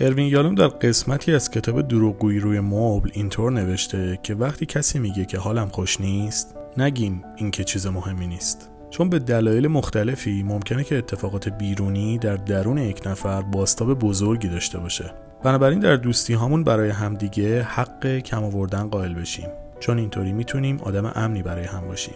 اروین یالوم در قسمتی از کتاب دروغگویی روی مبل اینطور نوشته که وقتی کسی میگه که حالم خوش نیست نگیم این که چیز مهمی نیست. چون به دلایل مختلفی ممکنه که اتفاقات بیرونی در درون یک نفر باستاب بزرگی داشته باشه. بنابراین در دوستی هامون برای همدیگه حق کم آوردن قائل بشیم. چون اینطوری می‌تونیم آدم امنی برای هم باشیم.